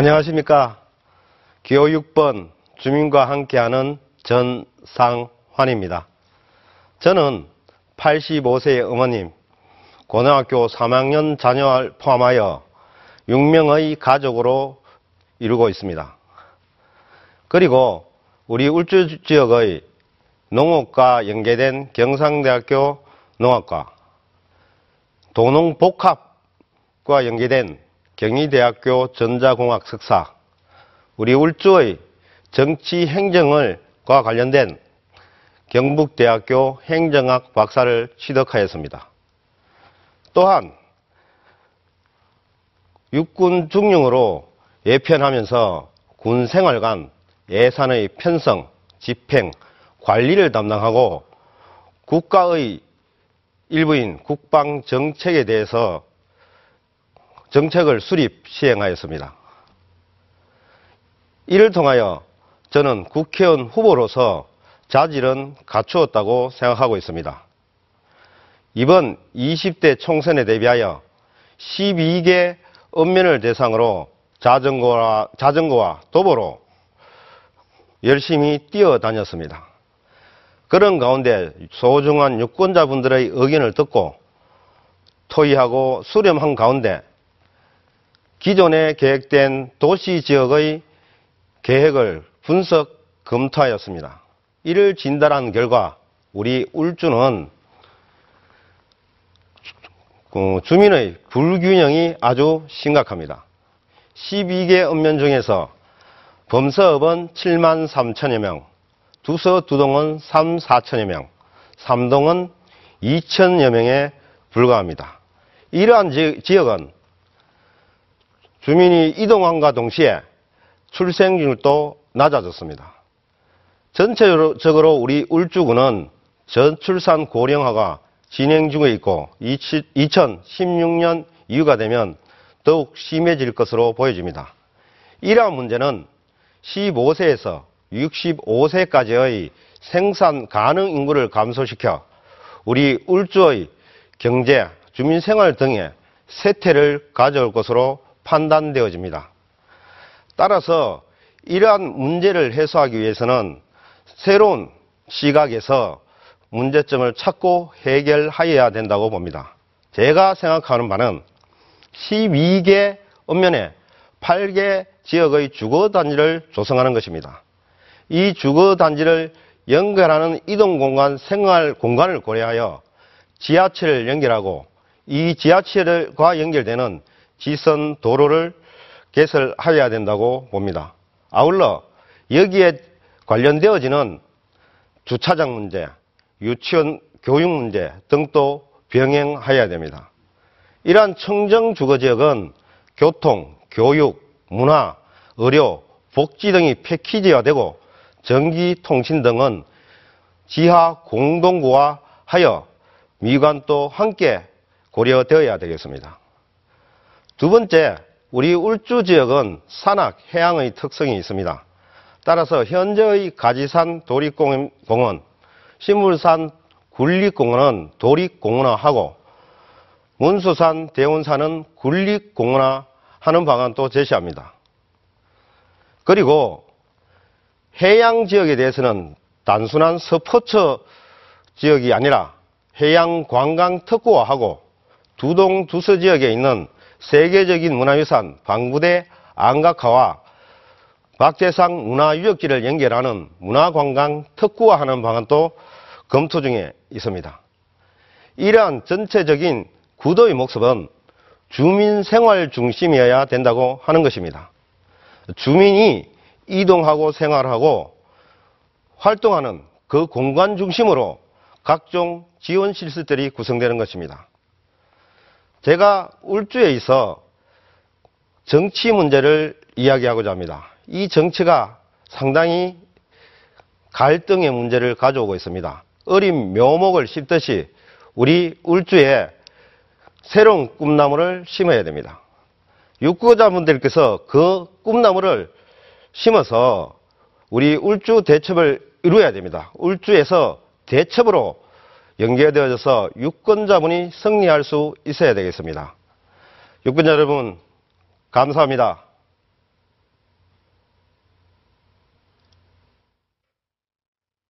안녕하십니까. 기호 6번 주민과 함께하는 전상환입니다. 저는 85세의 어머님, 고등학교 3학년 자녀를 포함하여 6명의 가족으로 이루고 있습니다. 그리고 우리 울주 지역의 농업과 연계된 경상대학교 농학과, 도농복합과 연계된 경희대학교 전자공학 석사, 우리 울주의 정치 행정을과 관련된 경북대학교 행정학 박사를 취득하였습니다. 또한 육군 중령으로 예편하면서 군 생활관 예산의 편성, 집행, 관리를 담당하고 국가의 일부인 국방 정책에 대해서 정책을 수립 시행하였습니다. 이를 통하여 저는 국회의원 후보로서 자질은 갖추었다고 생각하고 있습니다. 이번 20대 총선에 대비하여 12개 읍면을 대상으로 자전거와, 자전거와 도보로 열심히 뛰어다녔습니다. 그런 가운데 소중한 유권자분들의 의견을 듣고 토의하고 수렴한 가운데 기존에 계획된 도시 지역의 계획을 분석 검토하였습니다. 이를 진단한 결과 우리 울주는 그 주민의 불균형이 아주 심각합니다. 12개 읍면 중에서 범서읍은 7만 3천여 명, 두서 두동은 3, 4천여 명, 삼동은 2천여 명에 불과합니다. 이러한 지역은 주민이 이동함과 동시에 출생률도 낮아졌습니다. 전체적으로 우리 울주군은 전출산 고령화가 진행 중에 있고 2016년 이후가 되면 더욱 심해질 것으로 보여집니다. 이러한 문제는 15세에서 65세까지의 생산 가능 인구를 감소시켜 우리 울주의 경제, 주민 생활 등의 세태를 가져올 것으로 판단되어집니다. 따라서 이러한 문제를 해소하기 위해서는 새로운 시각에서 문제점을 찾고 해결하여야 된다고 봅니다. 제가 생각하는 바는 12개 읍면에 8개 지역의 주거단지를 조성하는 것입니다. 이 주거단지를 연결하는 이동공간, 생활공간을 고려하여 지하철을 연결하고 이 지하철과 연결되는 지선 도로를 개설하여야 된다고 봅니다. 아울러 여기에 관련되어지는 주차장 문제, 유치원 교육 문제 등도 병행하여야 됩니다. 이러한 청정 주거 지역은 교통, 교육, 문화, 의료, 복지 등이 패키지화되고 전기, 통신 등은 지하 공동구화하여 미관도 함께 고려되어야 되겠습니다. 두 번째, 우리 울주 지역은 산악, 해양의 특성이 있습니다. 따라서 현재의 가지산 도립공원, 신물산 군립공원은 도립공원화하고 문수산, 대운산은 군립공원화하는 방안도 제시합니다. 그리고 해양 지역에 대해서는 단순한 스포츠 지역이 아니라 해양 관광 특구화하고 두동 두서 지역에 있는 세계적인 문화유산 방구대 안각화와 박대상 문화유적지를 연결하는 문화관광 특구화하는 방안도 검토 중에 있습니다. 이러한 전체적인 구도의 목적은 주민 생활 중심이어야 된다고 하는 것입니다. 주민이 이동하고 생활하고 활동하는 그 공간 중심으로 각종 지원 실습들이 구성되는 것입니다. 제가 울주에 있어 정치 문제를 이야기하고자 합니다. 이 정치가 상당히 갈등의 문제를 가져오고 있습니다. 어린 묘목을 심듯이 우리 울주에 새로운 꿈나무를 심어야 됩니다. 육구자분들께서 그 꿈나무를 심어서 우리 울주 대첩을 이루어야 됩니다. 울주에서 대첩으로 연계되어져서 유권자분이 승리할 수 있어야 되겠습니다. 유권자 여러분, 감사합니다.